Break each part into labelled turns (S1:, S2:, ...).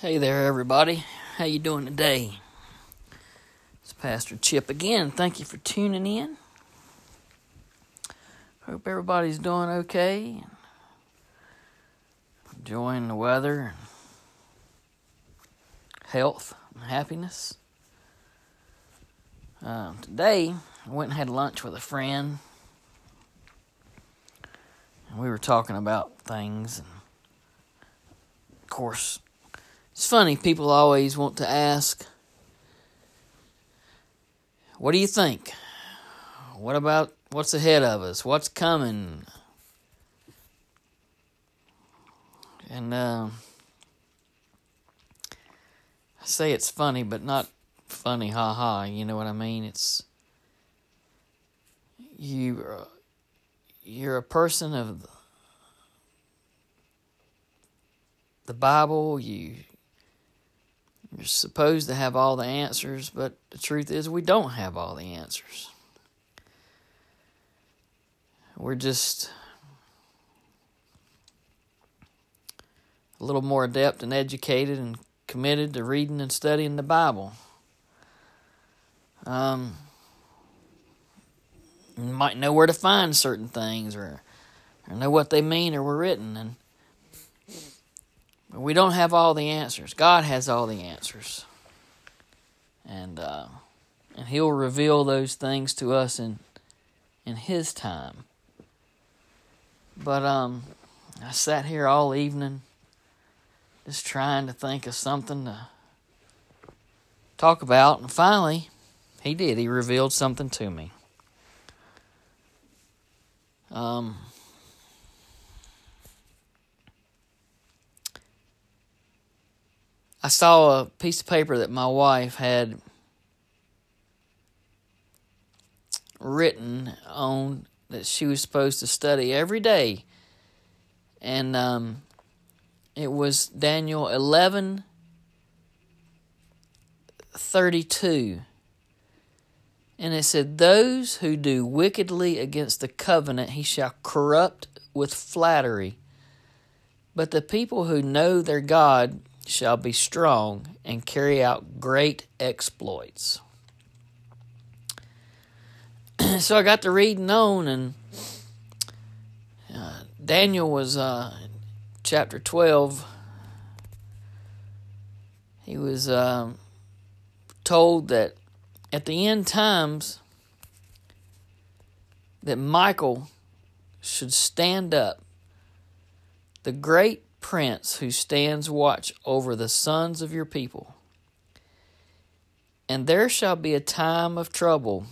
S1: Hey there, everybody. How you doing today? It's Pastor Chip again. Thank you for tuning in. Hope everybody's doing okay. Enjoying the weather and health and happiness. Um, today, I went and had lunch with a friend. And we were talking about things. And of course, it's funny, people always want to ask, What do you think? What about what's ahead of us? What's coming? And uh, I say it's funny, but not funny, ha ha. You know what I mean? It's you. You're a person of the Bible. You you're supposed to have all the answers, but the truth is, we don't have all the answers. We're just a little more adept and educated and committed to reading and studying the Bible. Um, might know where to find certain things or, or know what they mean or were written. And we don't have all the answers. God has all the answers. And uh, and he'll reveal those things to us in in his time. But um I sat here all evening just trying to think of something to talk about and finally he did. He revealed something to me. Um I saw a piece of paper that my wife had written on that she was supposed to study every day. And um, it was Daniel 11 32. And it said, Those who do wickedly against the covenant he shall corrupt with flattery. But the people who know their God shall be strong and carry out great exploits. so I got to reading on, and uh, Daniel was uh, chapter 12. He was um, told that at the end times that Michael should stand up, the great prince who stands watch over the sons of your people. And there shall be a time of trouble,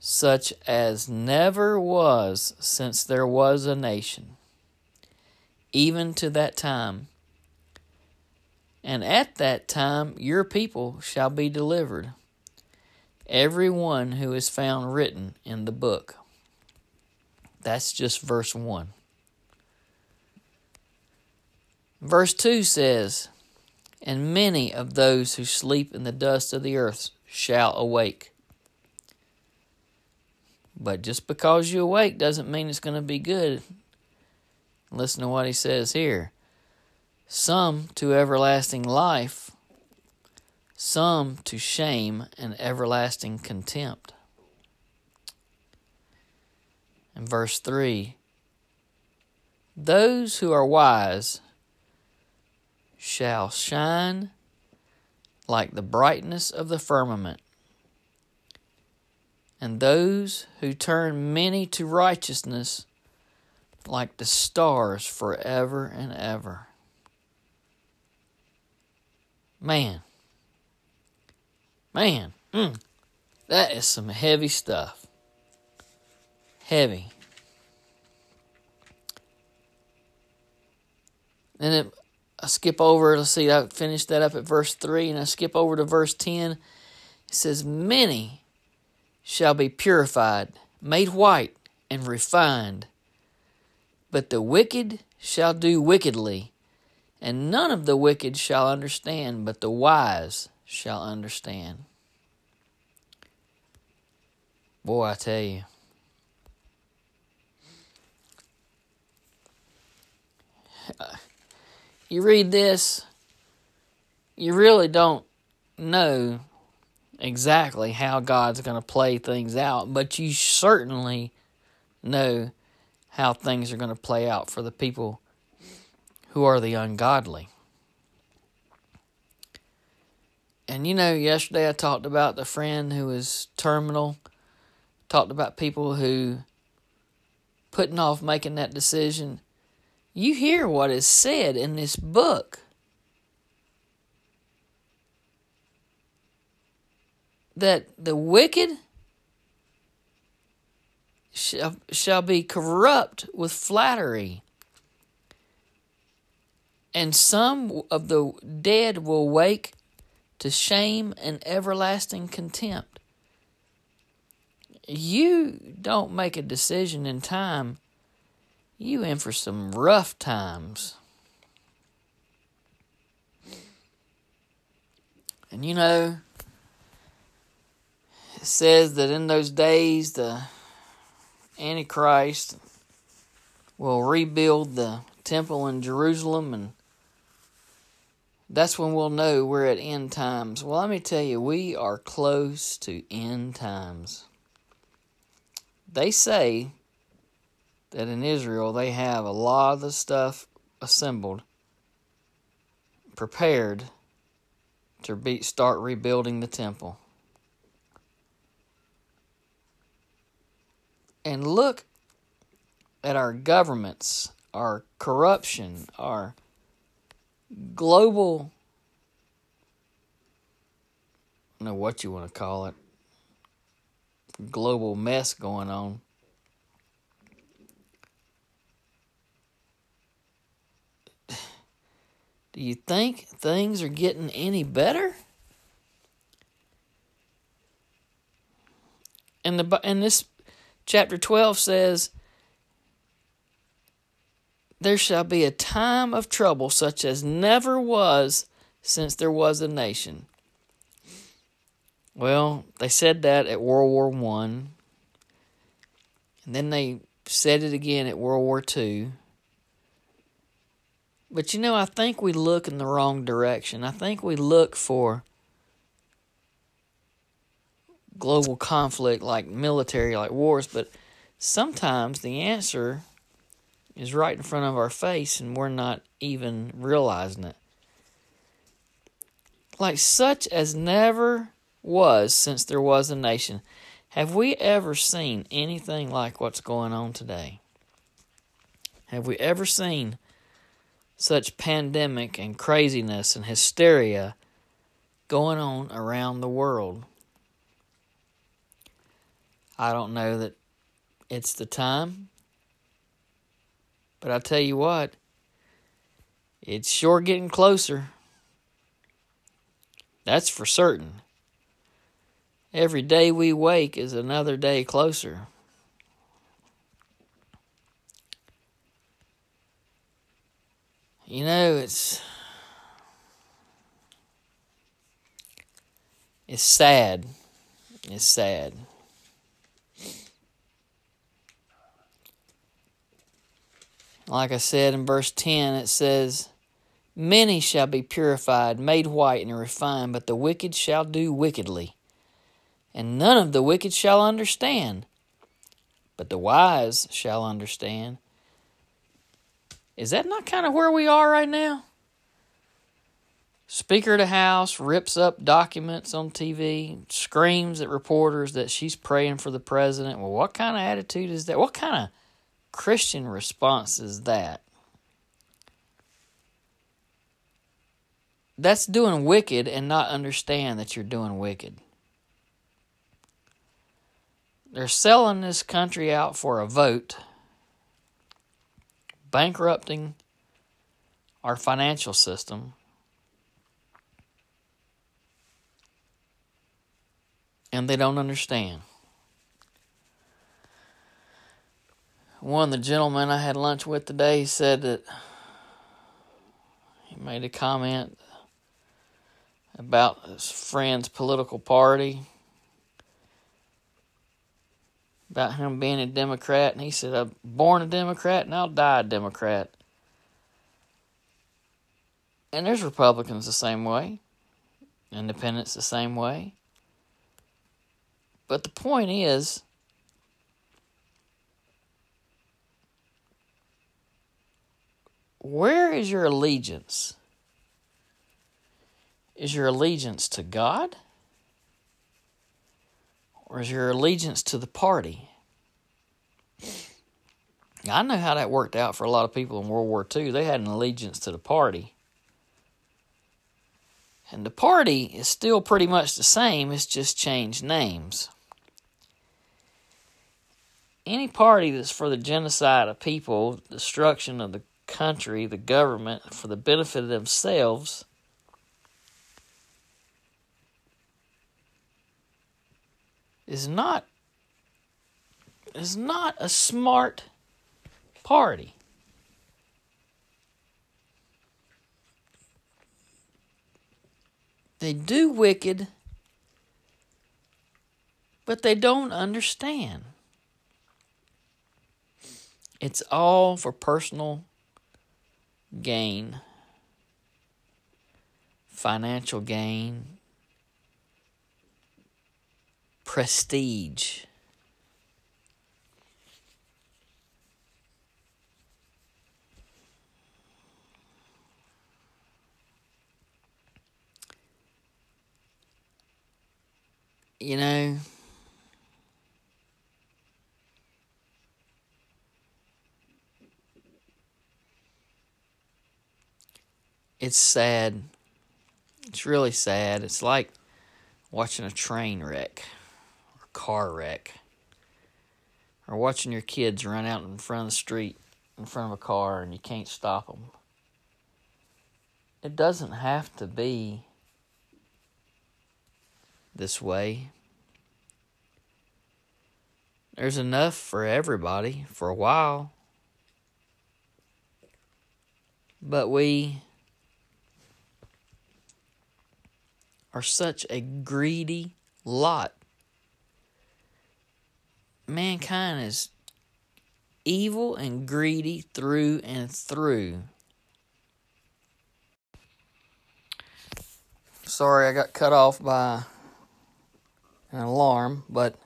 S1: such as never was since there was a nation, even to that time. And at that time your people shall be delivered, every one who is found written in the book. That's just verse 1. Verse 2 says, And many of those who sleep in the dust of the earth shall awake. But just because you awake doesn't mean it's going to be good. Listen to what he says here. Some to everlasting life, some to shame and everlasting contempt. And verse 3 Those who are wise shall shine like the brightness of the firmament. And those who turn many to righteousness like the stars forever and ever. Man, man, mm, that is some heavy stuff. Heavy. And it I skip over, let's see, I finished that up at verse 3, and I skip over to verse 10. It says, Many shall be purified, made white, and refined. But the wicked shall do wickedly, and none of the wicked shall understand, but the wise shall understand. Boy, I tell you. You read this you really don't know exactly how God's going to play things out, but you certainly know how things are going to play out for the people who are the ungodly. And you know, yesterday I talked about the friend who was terminal, talked about people who putting off making that decision. You hear what is said in this book. That the wicked shall, shall be corrupt with flattery and some of the dead will wake to shame and everlasting contempt. You don't make a decision in time, you in for some rough times. And you know, it says that in those days the Antichrist will rebuild the temple in Jerusalem and that's when we'll know we're at end times. Well, let me tell you, we are close to end times. They say that in Israel they have a lot of the stuff assembled, prepared to be, start rebuilding the temple. And look at our governments, our corruption, our global I know what you want to call it global mess going on. Do you think things are getting any better? And the and this chapter 12 says there shall be a time of trouble such as never was since there was a nation. Well, they said that at World War One, and then they said it again at World War Two. But you know, I think we look in the wrong direction. I think we look for global conflict like military, like wars, but sometimes the answer is right in front of our face and we're not even realizing it. Like such as never was since there was a nation. Have we ever seen anything like what's going on today? Have we ever seen such pandemic and craziness and hysteria going on around the world? I don't know that it's the time but I tell you what, it's sure getting closer. That's for certain. Every day we wake is another day closer. You know, it's it's sad. It's sad. Like I said in verse 10, it says, Many shall be purified, made white, and refined, but the wicked shall do wickedly. And none of the wicked shall understand, but the wise shall understand. Is that not kind of where we are right now? Speaker of the House rips up documents on TV, screams at reporters that she's praying for the president. Well, what kind of attitude is that? What kind of Christian response is that? That's doing wicked and not understand that you're doing wicked. They're selling this country out for a vote, bankrupting our financial system. And they don't understand. one of the gentlemen I had lunch with today said that he made a comment about his friend's political party, about him being a Democrat, and he said, I'm born a Democrat and I'll die a Democrat. And there's Republicans the same way. independents the same way. But the point is, where is your allegiance? Is your allegiance to God? Or is your allegiance to the party? I know how that worked out for a lot of people in World War II. They had an allegiance to the party. And the party is still pretty much the same, it's just changed names. Any party that's for the genocide of people, destruction of the country, the government, for the benefit of themselves, is not is not a smart party. They do wicked, but they don't understand. It's all for personal gain, financial gain, prestige. you know, it's sad. It's really sad. It's like watching a train wreck car wreck or watching your kids run out in front of the street in front of a car and you can't stop them. It doesn't have to be this way. There's enough for everybody for a while. But we are such a greedy lot. Mankind is evil and greedy through and through. Sorry, I got cut off by an alarm, but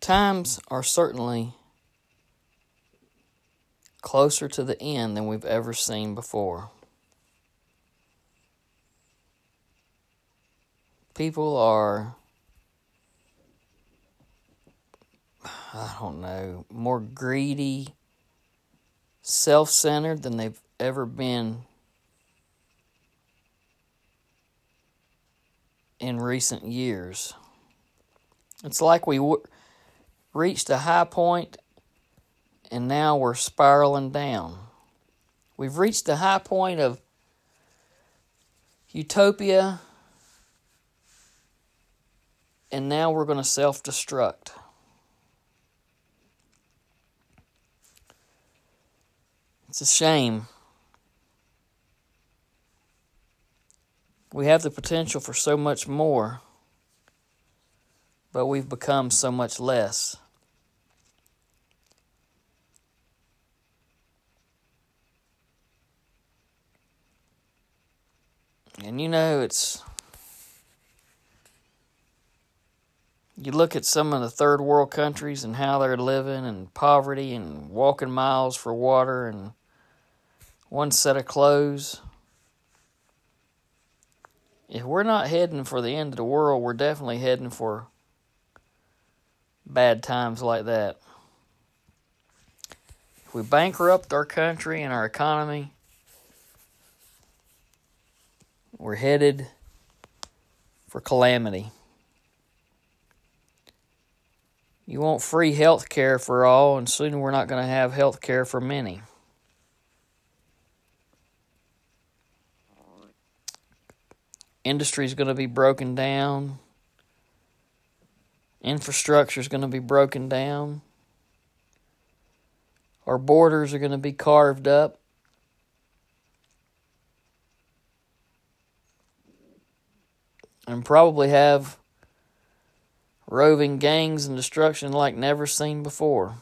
S1: times are certainly closer to the end than we've ever seen before. People are, I don't know, more greedy, self centered than they've ever been in recent years. It's like we w- reached a high point and now we're spiraling down. We've reached the high point of utopia and now we're going to self destruct. It's a shame. We have the potential for so much more, but we've become so much less. And you know, it's. You look at some of the third world countries and how they're living in poverty and walking miles for water and one set of clothes if we're not heading for the end of the world, we're definitely heading for bad times like that. If we bankrupt our country and our economy, we're headed for calamity. You want free health care for all, and soon we're not going to have health care for many. industry is going to be broken down. Infrastructure is going to be broken down. Our borders are going to be carved up. And probably have roving gangs and destruction like never seen before.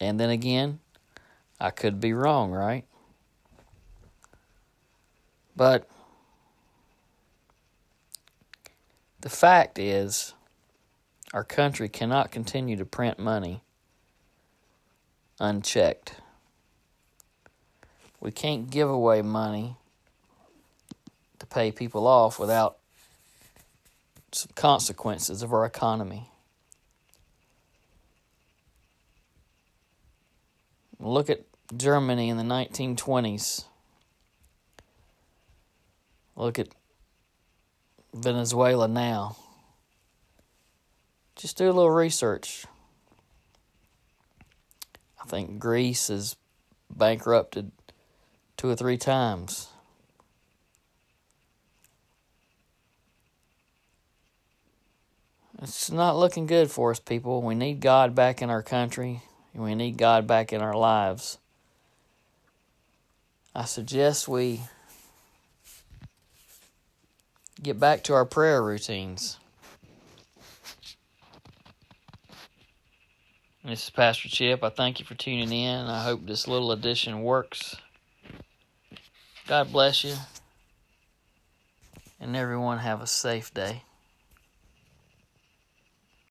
S1: And then again, I could be wrong, right? But the fact is, our country cannot continue to print money unchecked. We can't give away money to pay people off without consequences of our economy. Look at Germany in the 1920s. Look at Venezuela now. Just do a little research. I think Greece has bankrupted two or three times. It's not looking good for us, people. We need God back in our country, and we need God back in our lives. I suggest we get back to our prayer routines. This is Pastor Chip. I thank you for tuning in. I hope this little addition works. God bless you. And everyone have a safe day.